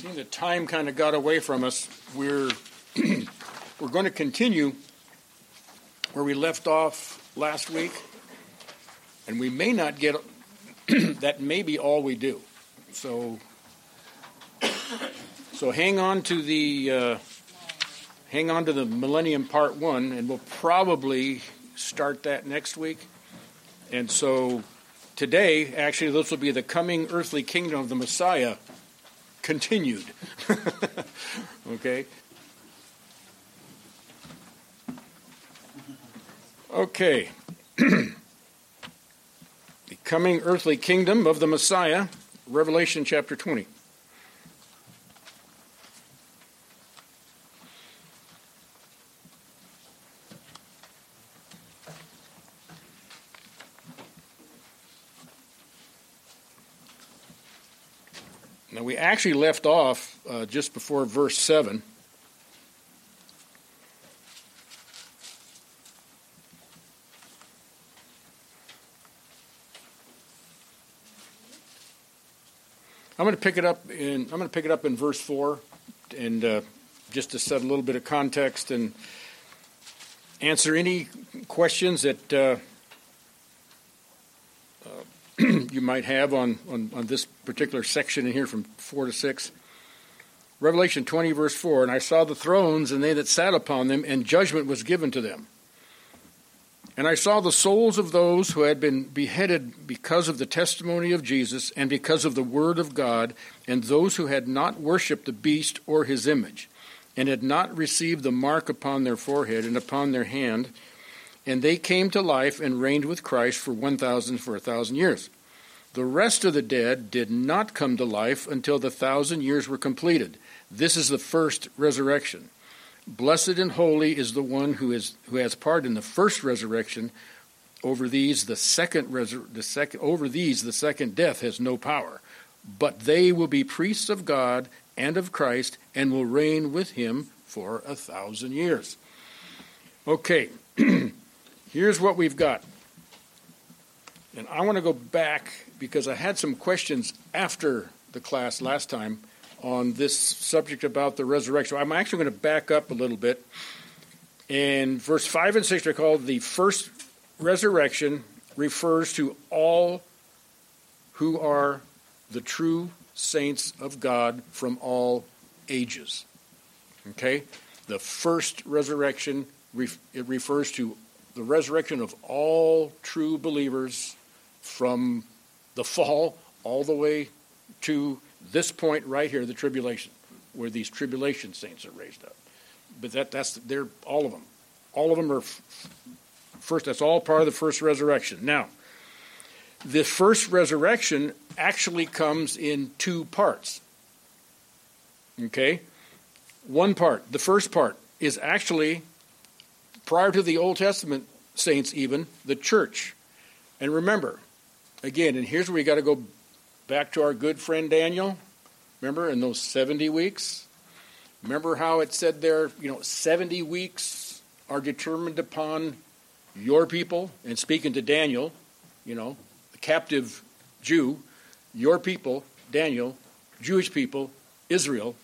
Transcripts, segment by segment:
Seeing that time kind of got away from us, we're we're going to continue where we left off last week, and we may not get that. May be all we do. So, so hang on to the uh, hang on to the Millennium Part One, and we'll probably start that next week. And so today, actually, this will be the coming earthly kingdom of the Messiah continued. okay? Okay. the coming earthly kingdom of the Messiah, Revelation chapter 20. Now, we actually left off uh, just before verse 7. I'm going to pick it up in I'm going to pick it up in verse four, and uh, just to set a little bit of context and answer any questions that uh, you might have on, on, on this particular section in here from 4 to 6. Revelation 20, verse 4 And I saw the thrones and they that sat upon them, and judgment was given to them. And I saw the souls of those who had been beheaded because of the testimony of Jesus and because of the word of God, and those who had not worshipped the beast or his image, and had not received the mark upon their forehead and upon their hand and they came to life and reigned with Christ for 1,000 for a thousand years. The rest of the dead did not come to life until the thousand years were completed. This is the first resurrection. Blessed and holy is the one who is who has part in the first resurrection. Over these, the second resur- the second over these, the second death has no power. But they will be priests of God and of Christ, and will reign with Him for a thousand years. Okay. Here's what we've got. And I want to go back because I had some questions after the class last time on this subject about the resurrection. I'm actually going to back up a little bit. And verse 5 and 6 are called the first resurrection, refers to all who are the true saints of God from all ages. Okay? The first resurrection, it refers to the resurrection of all true believers from the fall all the way to this point right here, the tribulation, where these tribulation saints are raised up. But that, that's they're all of them. All of them are first. That's all part of the first resurrection. Now, the first resurrection actually comes in two parts. Okay, one part. The first part is actually prior to the Old Testament saints, even the church. And remember, again, and here's where we got to go back to our good friend Daniel. Remember, in those 70 weeks? Remember how it said there, you know, 70 weeks are determined upon your people? And speaking to Daniel, you know, the captive Jew, your people, Daniel, Jewish people, Israel,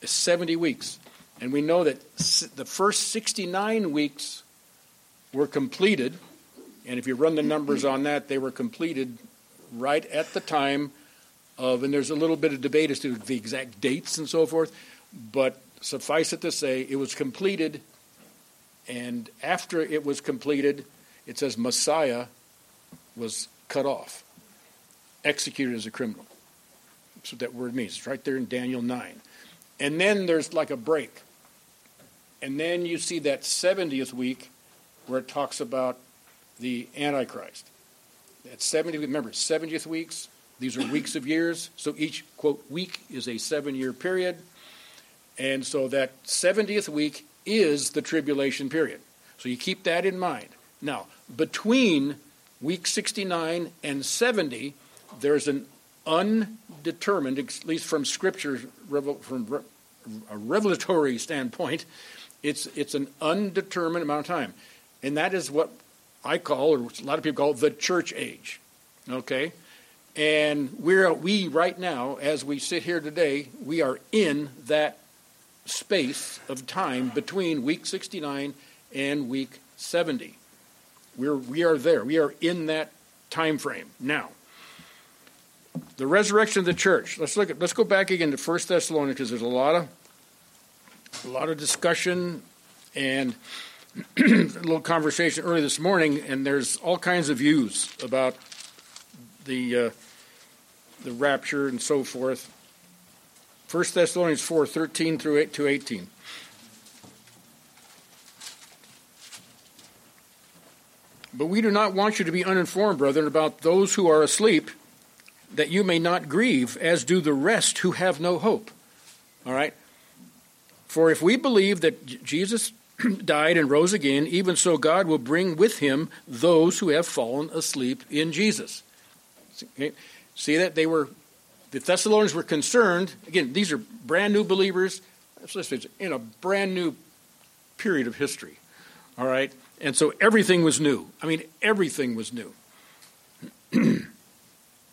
is 70 weeks. And we know that the first 69 weeks were completed. And if you run the numbers on that, they were completed right at the time of, and there's a little bit of debate as to the exact dates and so forth, but suffice it to say, it was completed. And after it was completed, it says Messiah was cut off, executed as a criminal. That's what that word means. It's right there in Daniel 9. And then there's like a break. And then you see that 70th week where it talks about the Antichrist. At 70, remember, 70th weeks, these are weeks of years. So each, quote, week is a seven year period. And so that 70th week is the tribulation period. So you keep that in mind. Now, between week 69 and 70, there's an undetermined, at least from Scripture, from a revelatory standpoint, it's, it's an undetermined amount of time. And that is what I call, or a lot of people call, the church age. Okay? And we're we right now, as we sit here today, we are in that space of time between week 69 and week 70. We're we are there. We are in that time frame now. The resurrection of the church. Let's look at let's go back again to First Thessalonians because there's a lot of a lot of discussion and a little conversation early this morning, and there's all kinds of views about the uh, the rapture and so forth. 1 Thessalonians 4 13 through 8 to 18. But we do not want you to be uninformed, brethren, about those who are asleep, that you may not grieve, as do the rest who have no hope. All right? For if we believe that Jesus died and rose again, even so God will bring with him those who have fallen asleep in Jesus. See that? They were, the Thessalonians were concerned. Again, these are brand new believers in a brand new period of history. All right? And so everything was new. I mean, everything was new.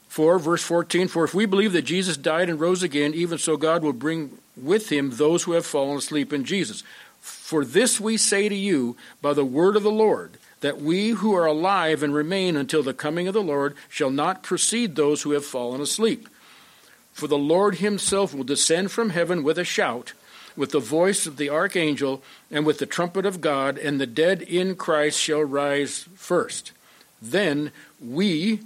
4, verse 14 For if we believe that Jesus died and rose again, even so God will bring with him those who have fallen asleep in Jesus. For this we say to you by the word of the Lord, that we who are alive and remain until the coming of the Lord shall not precede those who have fallen asleep. For the Lord himself will descend from heaven with a shout, with the voice of the archangel, and with the trumpet of God, and the dead in Christ shall rise first. Then we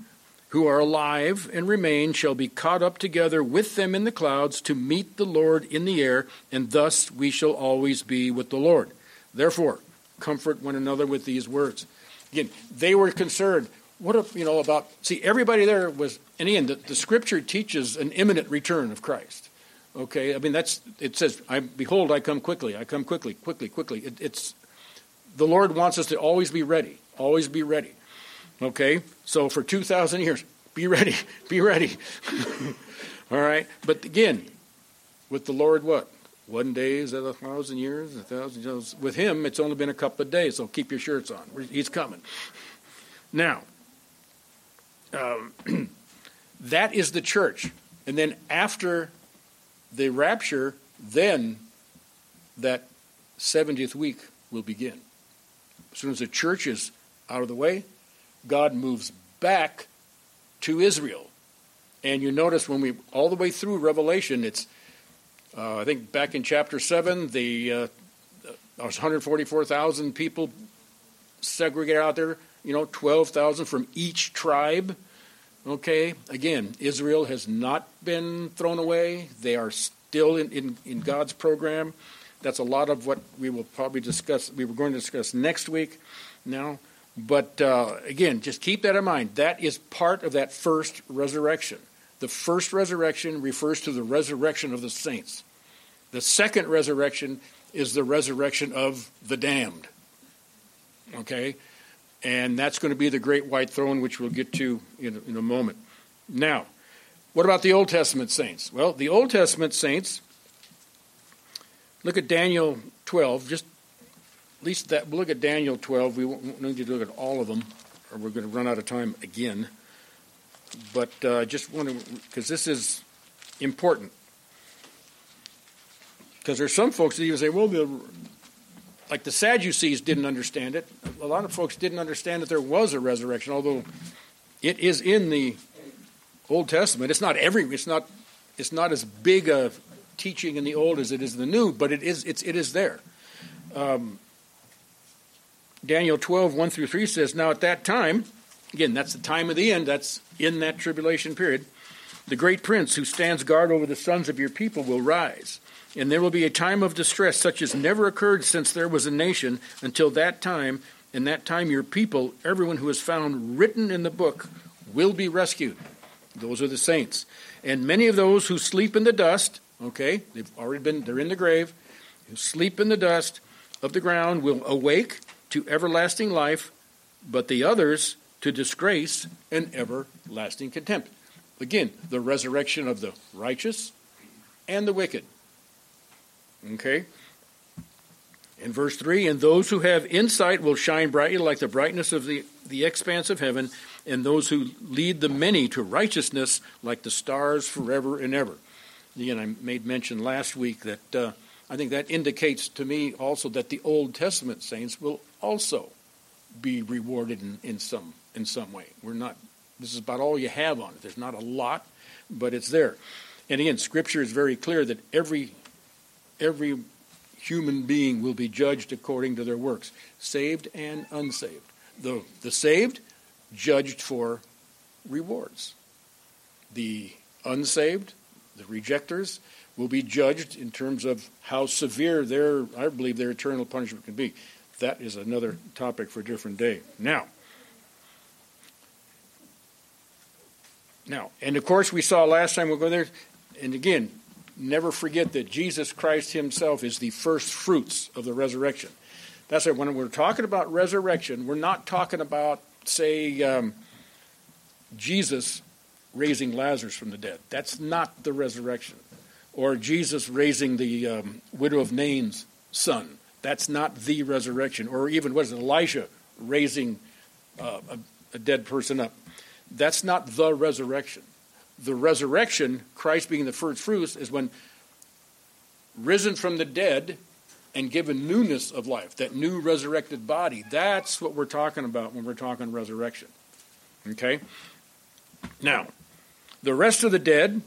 who are alive and remain shall be caught up together with them in the clouds to meet the Lord in the air, and thus we shall always be with the Lord. Therefore, comfort one another with these words. Again, they were concerned. What if, you know, about, see, everybody there was, and again, the, the scripture teaches an imminent return of Christ. Okay, I mean, that's, it says, I, behold, I come quickly, I come quickly, quickly, quickly. It, it's, the Lord wants us to always be ready, always be ready. Okay? So for 2,000 years, be ready, be ready. All right? But again, with the Lord, what? One day is a thousand years, a thousand years. With him, it's only been a couple of days, so keep your shirts on. He's coming. Now, um, that is the church. And then after the rapture, then that 70th week will begin. As soon as the church is out of the way, God moves back to Israel. And you notice when we, all the way through Revelation, it's, uh, I think back in chapter 7, the uh, 144,000 people segregated out there, you know, 12,000 from each tribe. Okay, again, Israel has not been thrown away. They are still in, in, in God's program. That's a lot of what we will probably discuss, we were going to discuss next week now. But uh, again, just keep that in mind. That is part of that first resurrection. The first resurrection refers to the resurrection of the saints. The second resurrection is the resurrection of the damned. Okay? And that's going to be the great white throne, which we'll get to in, in a moment. Now, what about the Old Testament saints? Well, the Old Testament saints, look at Daniel 12, just at least that, we'll look at Daniel 12. We won't need to look at all of them, or we're going to run out of time again. But uh, just want to, because this is important. Because there's some folks that even say, well, the, like the Sadducees didn't understand it. A lot of folks didn't understand that there was a resurrection, although it is in the Old Testament. It's not every. It's not. It's not as big a teaching in the Old as it is in the New, but it is. It's. It is there. Um, Daniel 12, 1 through 3 says, Now at that time, again, that's the time of the end, that's in that tribulation period, the great prince who stands guard over the sons of your people will rise. And there will be a time of distress such as never occurred since there was a nation until that time. In that time, your people, everyone who is found written in the book, will be rescued. Those are the saints. And many of those who sleep in the dust, okay, they've already been, they're in the grave, who sleep in the dust of the ground will awake to everlasting life, but the others to disgrace and everlasting contempt. Again, the resurrection of the righteous and the wicked. Okay? In verse 3, and those who have insight will shine brightly like the brightness of the, the expanse of heaven, and those who lead the many to righteousness like the stars forever and ever. Again, I made mention last week that uh, I think that indicates to me also that the Old Testament saints will also be rewarded in, in some in some way. We're not. This is about all you have on it. There's not a lot, but it's there. And again, Scripture is very clear that every every human being will be judged according to their works, saved and unsaved. The the saved judged for rewards. The unsaved, the rejectors, will be judged in terms of how severe their, I believe, their eternal punishment can be. That is another topic for a different day. Now, now, and of course, we saw last time we'll go there, and again, never forget that Jesus Christ Himself is the first fruits of the resurrection. That's it. When we're talking about resurrection, we're not talking about, say, um, Jesus raising Lazarus from the dead. That's not the resurrection or Jesus raising the um, widow of Nain's son. That's not the resurrection. Or even, what is it, Elijah raising uh, a, a dead person up. That's not the resurrection. The resurrection, Christ being the first fruits, is when risen from the dead and given newness of life, that new resurrected body. That's what we're talking about when we're talking resurrection. Okay? Now, the rest of the dead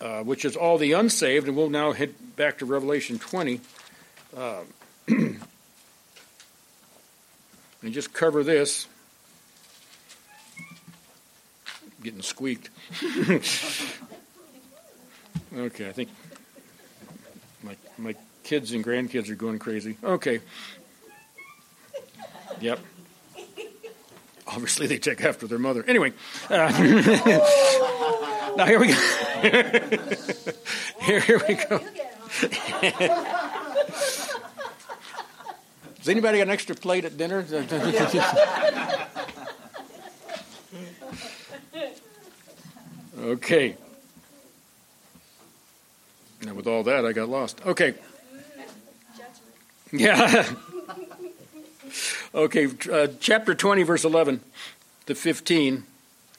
uh, which is all the unsaved, and we'll now head back to Revelation 20. Uh, and just cover this. Getting squeaked. okay, I think my, my kids and grandkids are going crazy. Okay. Yep. Obviously, they take after their mother. Anyway. Uh, Now here we go. here, here we go. Does anybody got an extra plate at dinner? okay. Now, with all that, I got lost. Okay. Yeah. okay, uh, chapter 20, verse 11 to 15.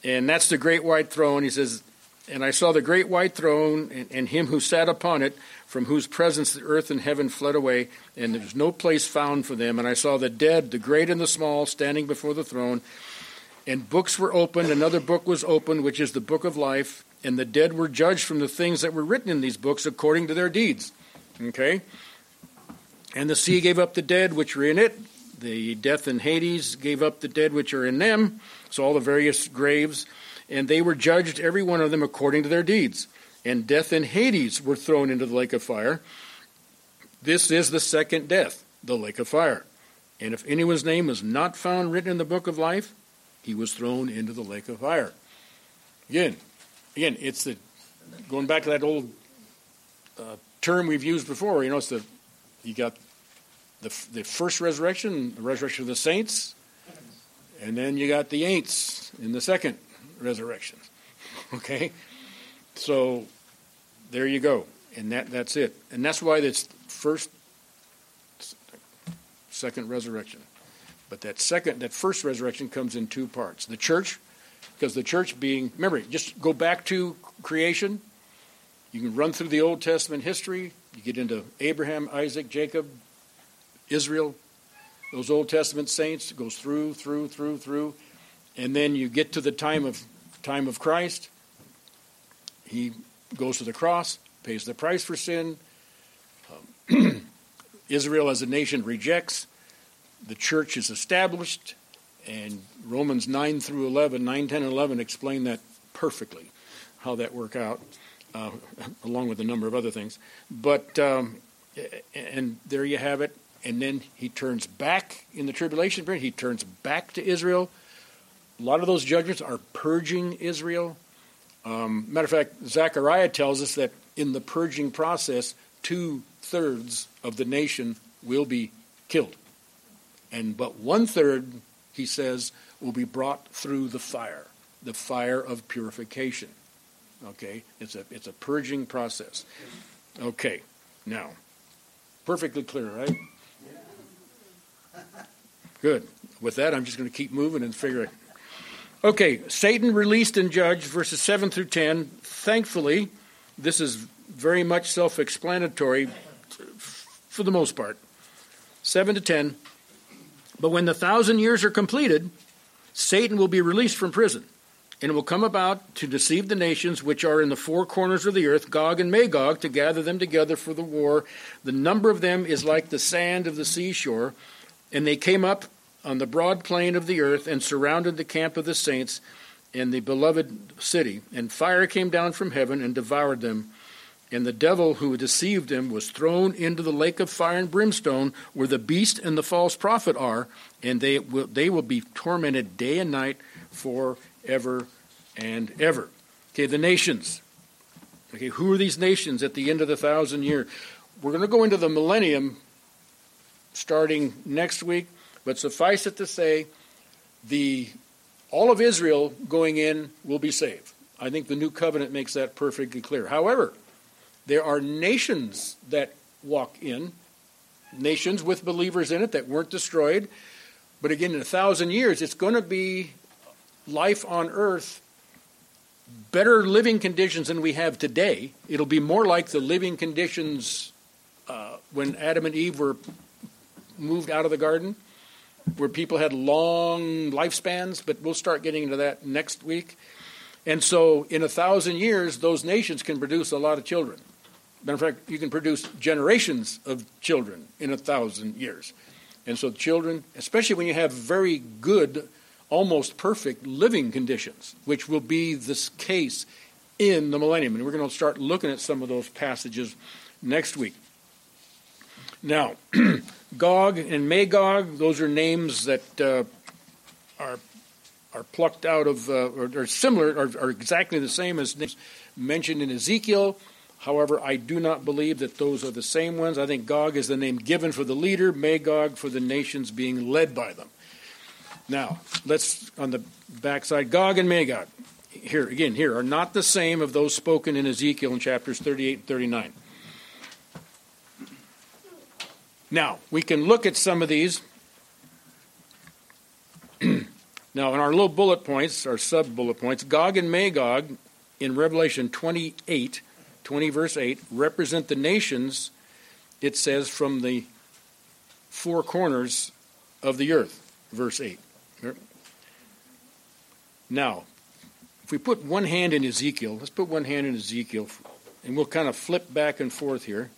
And that's the great white throne. He says, and I saw the great white throne and, and, him who sat upon it, from whose presence the earth and heaven fled away, and there was no place found for them. And I saw the dead, the great and the small, standing before the throne. And books were opened. Another book was opened, which is the book of life. And the dead were judged from the things that were written in these books according to their deeds. Okay? And the sea gave up the dead which were in it. The death and Hades gave up the dead which are in them. So all the various graves and they were judged, every one of them, according to their deeds. And death and Hades were thrown into the lake of fire. This is the second death, the lake of fire. And if anyone's name was not found written in the book of life, he was thrown into the lake of fire. Again, again, it's the going back to that old uh, term we've used before. You know, it's the you got the the first resurrection, the resurrection of the saints, and then you got the ain'ts in the second resurrection. Okay? So there you go. And that, that's it. And that's why it's first, second resurrection. But that second, that first resurrection comes in two parts. The church, because the church being, remember, just go back to creation. You can run through the Old Testament history. You get into Abraham, Isaac, Jacob, Israel, those Old Testament saints. It goes through, through, through, through and then you get to the time of time of Christ. He goes to the cross, pays the price for sin. Um, Israel as a nation rejects. The church is established, and Romans 9 through 11, 9, 10, and 11 explain that perfectly, how that work out, uh, along with a number of other things. But, um, and there you have it. And then he turns back in the tribulation period, he turns back to Israel a lot of those judgments are purging Israel. Um, matter of fact, Zechariah tells us that in the purging process, two thirds of the nation will be killed. And but one third, he says, will be brought through the fire, the fire of purification. Okay? It's a it's a purging process. Okay. Now, perfectly clear, right? Good. With that, I'm just going to keep moving and figure it. Okay, Satan released and judged, verses 7 through 10. Thankfully, this is very much self explanatory for the most part. 7 to 10. But when the thousand years are completed, Satan will be released from prison, and will come about to deceive the nations which are in the four corners of the earth, Gog and Magog, to gather them together for the war. The number of them is like the sand of the seashore. And they came up on the broad plain of the earth and surrounded the camp of the saints and the beloved city. And fire came down from heaven and devoured them. And the devil who deceived them was thrown into the lake of fire and brimstone, where the beast and the false prophet are, and they will, they will be tormented day and night forever and ever. Okay, the nations. Okay, who are these nations at the end of the thousand year? We're going to go into the millennium starting next week. But suffice it to say, the all of Israel going in will be saved. I think the new covenant makes that perfectly clear. However, there are nations that walk in, nations with believers in it that weren't destroyed. But again, in a thousand years, it's going to be life on earth, better living conditions than we have today. It'll be more like the living conditions uh, when Adam and Eve were moved out of the garden where people had long lifespans, but we'll start getting into that next week. And so, in a thousand years, those nations can produce a lot of children. Matter of fact, you can produce generations of children in a thousand years. And so, children, especially when you have very good, almost perfect living conditions, which will be this case in the millennium. And we're going to start looking at some of those passages next week. Now, Gog and Magog, those are names that uh, are are plucked out of, uh, or are similar, are, are exactly the same as names mentioned in Ezekiel. However, I do not believe that those are the same ones. I think Gog is the name given for the leader, Magog for the nations being led by them. Now, let's, on the backside, Gog and Magog, here, again, here, are not the same of those spoken in Ezekiel in chapters 38 and 39. Now, we can look at some of these. now, in our little bullet points, our sub bullet points, Gog and Magog in Revelation 28, 20 verse 8, represent the nations, it says, from the four corners of the earth, verse 8. Now, if we put one hand in Ezekiel, let's put one hand in Ezekiel, and we'll kind of flip back and forth here.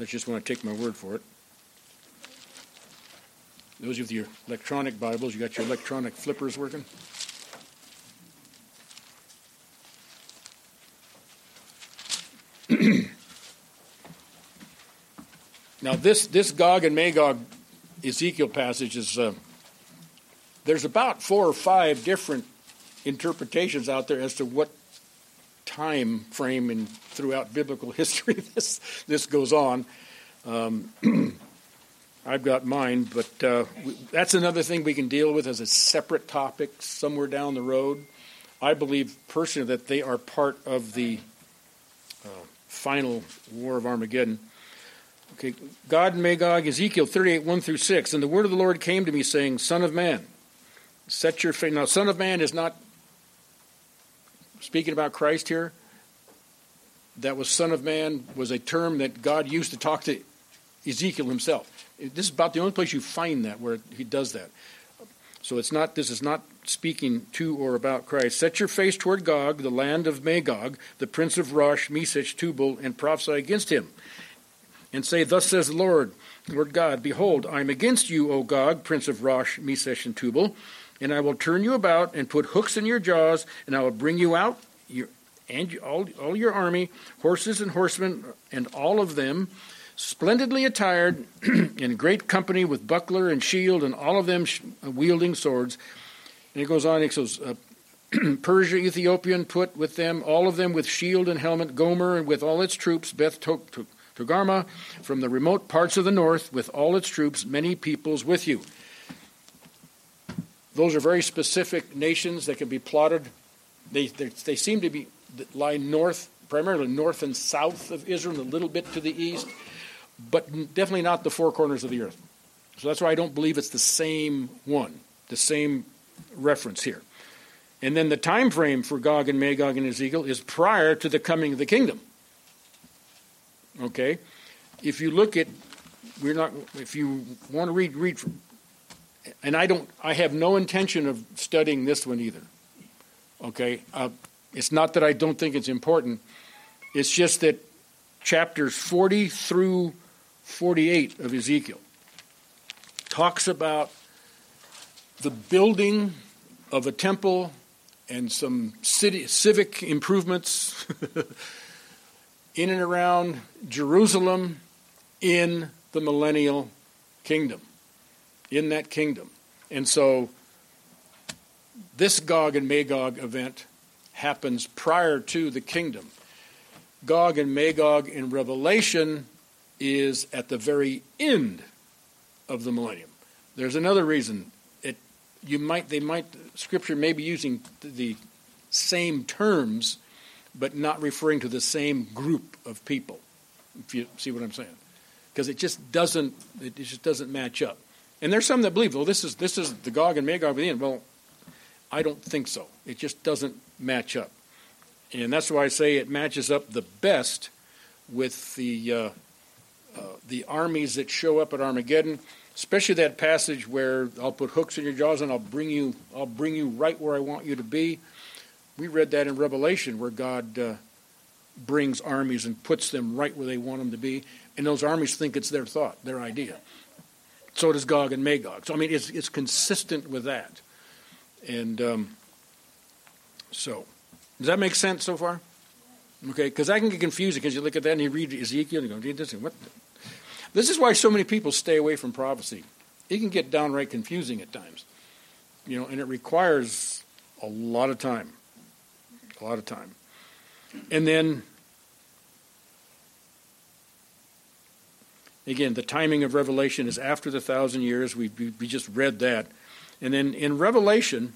Let's just want to take my word for it. Those of with your electronic Bibles, you got your electronic flippers working? now, this, this Gog and Magog Ezekiel passage is, uh, there's about four or five different interpretations out there as to what time frame and throughout biblical history this this goes on. Um, I've got mine, but uh, we, that's another thing we can deal with as a separate topic somewhere down the road. I believe personally that they are part of the uh, final war of Armageddon. Okay, Gog and Magog, Ezekiel 38, 1 through 6. And the word of the Lord came to me, saying, Son of man, set your face. Now, Son of man is not speaking about Christ here, that was Son of Man was a term that God used to talk to Ezekiel himself. This is about the only place you find that where he does that. So it's not this is not speaking to or about Christ. Set your face toward Gog, the land of Magog, the prince of Rosh, Meshech, Tubal, and prophesy against him. And say, Thus says the Lord, Lord God, Behold, I am against you, O Gog, prince of Rosh, Meshech, and Tubal, and I will turn you about and put hooks in your jaws, and I will bring you out, your, and all, all your army, horses and horsemen, and all of them, splendidly attired, in great company with buckler and shield, and all of them sh- wielding swords. And it goes on, it says, uh, Persia, Ethiopian, put with them, all of them with shield and helmet, Gomer, and with all its troops, Beth Togarmah, from the remote parts of the north, with all its troops, many peoples with you. Those are very specific nations that can be plotted. They, they, they seem to be lie north, primarily north and south of Israel, and a little bit to the east, but definitely not the four corners of the earth. So that's why I don't believe it's the same one, the same reference here. And then the time frame for Gog and Magog and Ezekiel is prior to the coming of the kingdom. Okay? If you look at we're not if you want to read read from and I don't I have no intention of studying this one either. Okay? Uh, it's not that I don't think it's important. It's just that chapters 40 through 48 of Ezekiel talks about the building of a temple and some city, civic improvements in and around Jerusalem in the millennial kingdom. In that kingdom. And so this Gog and Magog event happens prior to the kingdom. Gog and Magog in Revelation is at the very end of the millennium. There's another reason it you might they might scripture may be using the same terms but not referring to the same group of people. If you see what I'm saying. Because it just doesn't it just doesn't match up. And there's some that believe, well, this is this is the Gog and Magog end. Well, I don't think so. It just doesn't match up. And that's why I say it matches up the best with the, uh, uh, the armies that show up at Armageddon, especially that passage where I'll put hooks in your jaws and I'll bring you, I'll bring you right where I want you to be. We read that in Revelation where God uh, brings armies and puts them right where they want them to be, and those armies think it's their thought, their idea. So does Gog and Magog. So I mean, it's it's consistent with that, and um, so. Does that make sense so far? Okay, because I can get confused because you look at that and you read Ezekiel and you go, this, what? This is why so many people stay away from prophecy. It can get downright confusing at times, you know, and it requires a lot of time, a lot of time. And then, again, the timing of Revelation is after the thousand years. We, we just read that. And then in Revelation,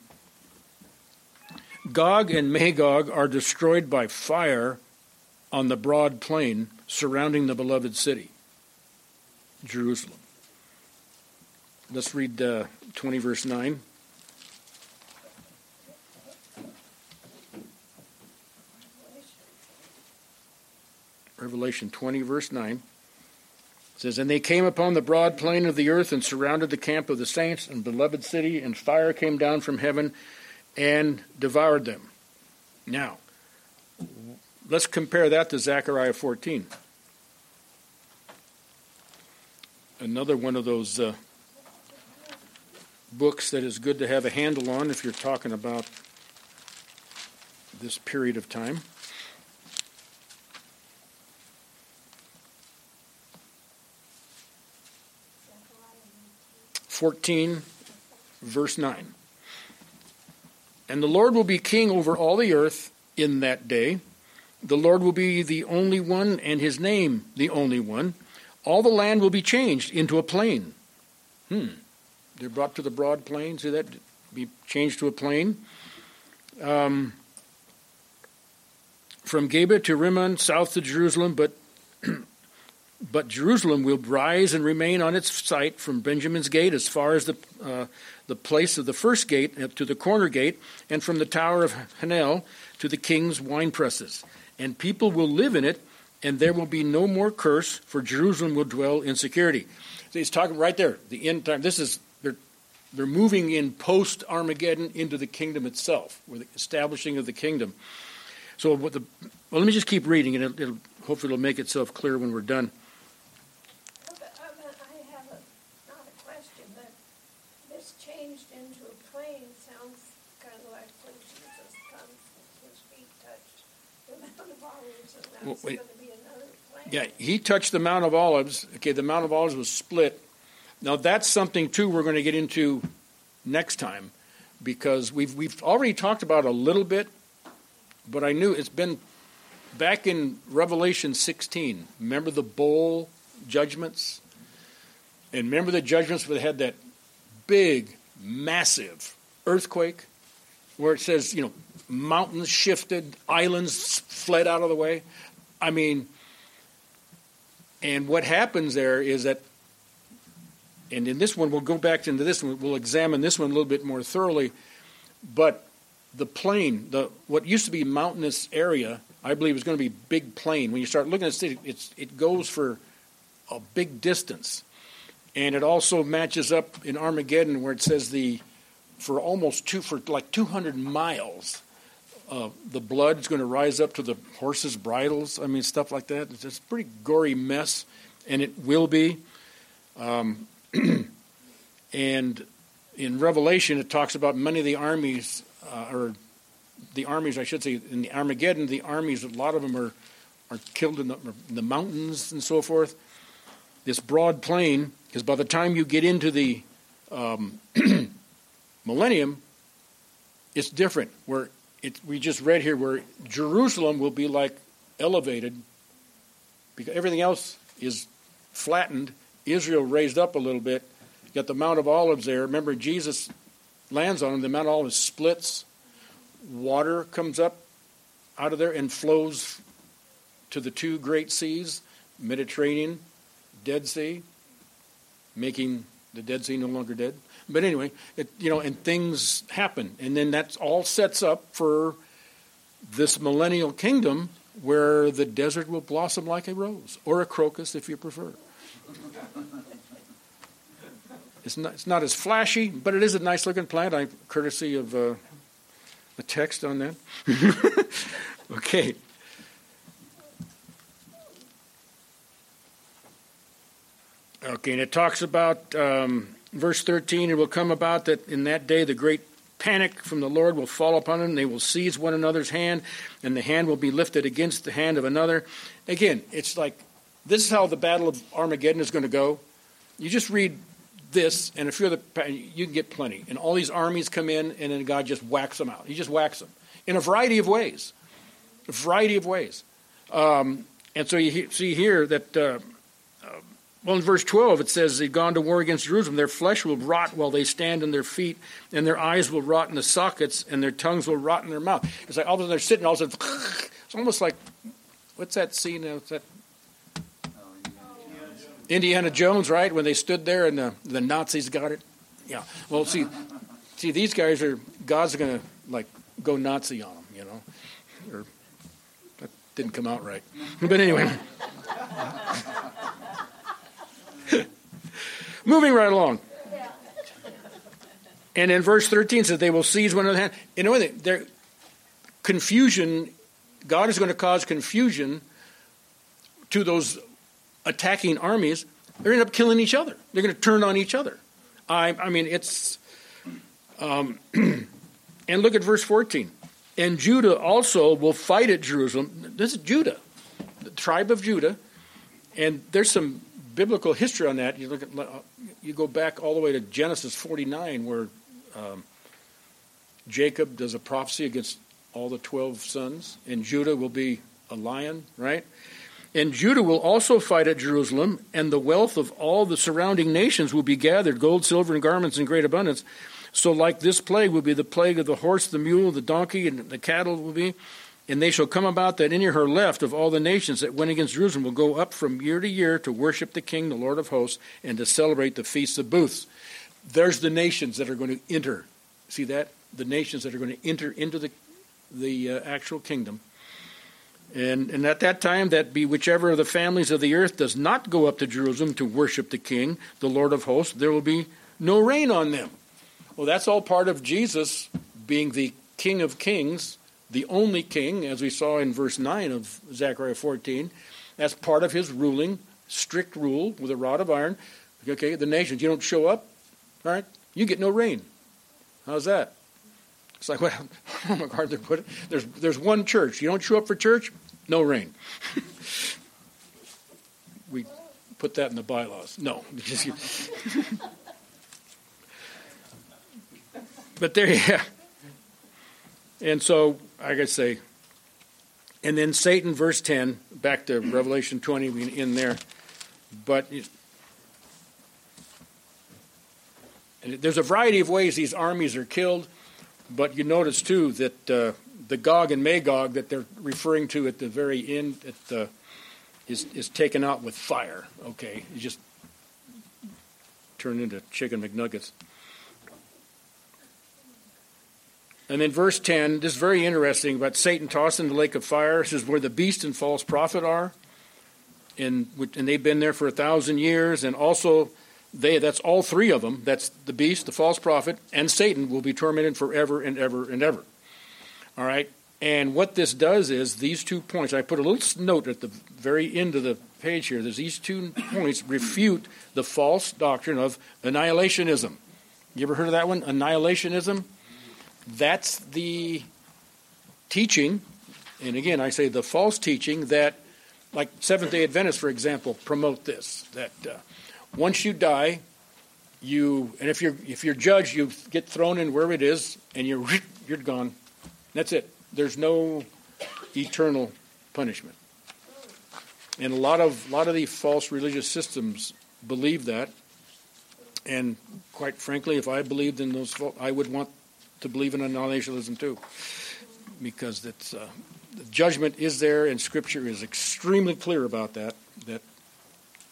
Gog and Magog are destroyed by fire on the broad plain surrounding the beloved city, Jerusalem. Let's read uh, 20, verse 9. Revelation 20, verse 9 says, And they came upon the broad plain of the earth and surrounded the camp of the saints and beloved city, and fire came down from heaven and devoured them. Now, let's compare that to Zechariah 14. Another one of those uh, books that is good to have a handle on if you're talking about this period of time. Fourteen, verse nine. And the Lord will be king over all the earth in that day. The Lord will be the only one, and his name the only one. All the land will be changed into a plain. Hmm. They're brought to the broad plain. See that? Be changed to a plain. Um, from Geba to Rimmon, south to Jerusalem, but but Jerusalem will rise and remain on its site from Benjamin's gate as far as the uh, the place of the first gate to the corner gate, and from the tower of Hananel to the king's wine presses. And people will live in it, and there will be no more curse, for Jerusalem will dwell in security. So he's talking right there, the end time. This is they're they're moving in post Armageddon into the kingdom itself, or the establishing of the kingdom. So the well, let me just keep reading, and it'll, it'll hopefully it'll make itself clear when we're done. Yeah, he touched the Mount of Olives. Okay, the Mount of Olives was split. Now that's something too we're going to get into next time because we've we've already talked about a little bit, but I knew it's been back in Revelation 16. Remember the bowl judgments? And remember the judgments where they had that big, massive earthquake where it says, you know, mountains shifted, islands fled out of the way. I mean, and what happens there is that, and in this one, we'll go back into this one, we'll examine this one a little bit more thoroughly. but the plain, the what used to be mountainous area, I believe is going to be big plain. When you start looking at the city, it's, it goes for a big distance. And it also matches up in Armageddon where it says the for almost two for like 200 miles uh, the blood is going to rise up to the horses' bridles. I mean, stuff like that. It's, it's a pretty gory mess, and it will be. Um, and in Revelation, it talks about many of the armies, uh, or the armies, I should say, in the Armageddon, the armies, a lot of them are, are killed in the, in the mountains and so forth. This broad plain, because by the time you get into the um, millennium, it's different. Where it, we just read here where Jerusalem will be like elevated because everything else is flattened. Israel raised up a little bit. You got the Mount of Olives there. Remember, Jesus lands on them. The Mount of Olives splits. Water comes up out of there and flows to the two great seas, Mediterranean, Dead Sea, making the Dead Sea no longer dead. But anyway, it, you know, and things happen, and then that all sets up for this millennial kingdom where the desert will blossom like a rose or a crocus, if you prefer. It's not, it's not as flashy, but it is a nice looking plant. I courtesy of uh, a text on that. okay. Okay, and it talks about um, verse 13 it will come about that in that day the great panic from the Lord will fall upon them. They will seize one another's hand, and the hand will be lifted against the hand of another. Again, it's like this is how the battle of Armageddon is going to go. You just read this, and a few other, you can get plenty. And all these armies come in, and then God just whacks them out. He just whacks them in a variety of ways. A variety of ways. Um, and so you see here that. Uh, well, in verse 12, it says, They've gone to war against Jerusalem. Their flesh will rot while they stand on their feet, and their eyes will rot in the sockets, and their tongues will rot in their mouth. It's like all of a sudden they're sitting, all of a sudden, it's almost like, what's that scene? That? Indiana Jones, right? When they stood there and the, the Nazis got it. Yeah. Well, see, see, these guys are, God's going to, like, go Nazi on them, you know? Or, that didn't come out right. But anyway. Moving right along. And in verse 13 says, They will seize one another hand. You know, there, confusion, God is going to cause confusion to those attacking armies. They're going to end up killing each other. They're going to turn on each other. I, I mean, it's. Um, and look at verse 14. And Judah also will fight at Jerusalem. This is Judah, the tribe of Judah. And there's some biblical history on that. You look at you go back all the way to Genesis 49, where um, Jacob does a prophecy against all the 12 sons, and Judah will be a lion, right? And Judah will also fight at Jerusalem, and the wealth of all the surrounding nations will be gathered gold, silver, and garments in great abundance. So, like this plague will be the plague of the horse, the mule, the donkey, and the cattle will be. And they shall come about that in her left of all the nations that went against Jerusalem will go up from year to year to worship the King, the Lord of hosts, and to celebrate the feasts of booths. There's the nations that are going to enter. See that? The nations that are going to enter into the, the uh, actual kingdom. And, and at that time, that be whichever of the families of the earth does not go up to Jerusalem to worship the King, the Lord of hosts, there will be no rain on them. Well, that's all part of Jesus being the King of kings the only king, as we saw in verse 9 of Zechariah 14. That's part of his ruling, strict rule with a rod of iron. Okay, the nations, you don't show up, all right, you get no rain. How's that? It's like, well, MacArthur put it, there's, there's one church. You don't show up for church, no rain. we put that in the bylaws. No. but there you have and so, I could say, and then Satan, verse 10, back to Revelation 20 in there. But there's a variety of ways these armies are killed, but you notice too that uh, the Gog and Magog that they're referring to at the very end at the, is, is taken out with fire. Okay, you just turned into chicken McNuggets. And then verse 10, this is very interesting about Satan tossed in the lake of fire. This is where the beast and false prophet are. And, and they've been there for a thousand years. And also, they that's all three of them. That's the beast, the false prophet, and Satan will be tormented forever and ever and ever. All right? And what this does is these two points, I put a little note at the very end of the page here. There's these two points refute the false doctrine of annihilationism. You ever heard of that one? Annihilationism? That's the teaching, and again, I say the false teaching that, like Seventh day Adventists, for example, promote this that uh, once you die, you and if you're if you're judged, you get thrown in wherever it is, and you're you're gone. That's it. There's no eternal punishment. And a lot of a lot of the false religious systems believe that. And quite frankly, if I believed in those, I would want to believe in annihilationism too, because uh, the judgment is there, and Scripture is extremely clear about that. That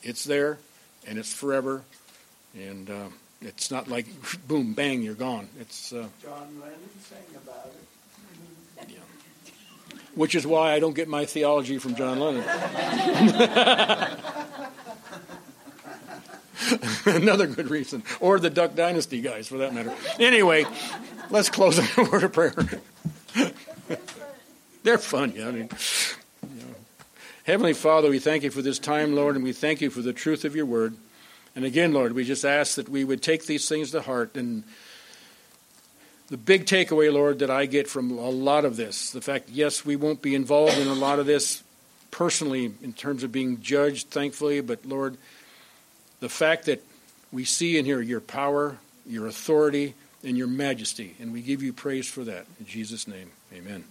it's there, and it's forever, and uh, it's not like boom, bang, you're gone. It's uh, John Lennon sang about it. Yeah. Which is why I don't get my theology from John Lennon. Another good reason. Or the Duck Dynasty guys, for that matter. Anyway, let's close with a word of prayer. They're fun, yeah. I mean, you know. Heavenly Father, we thank you for this time, Lord, and we thank you for the truth of your word. And again, Lord, we just ask that we would take these things to heart and the big takeaway, Lord, that I get from a lot of this, the fact, yes, we won't be involved in a lot of this personally in terms of being judged, thankfully, but Lord, the fact that we see and hear your power, your authority, and your majesty, and we give you praise for that. In Jesus' name, amen.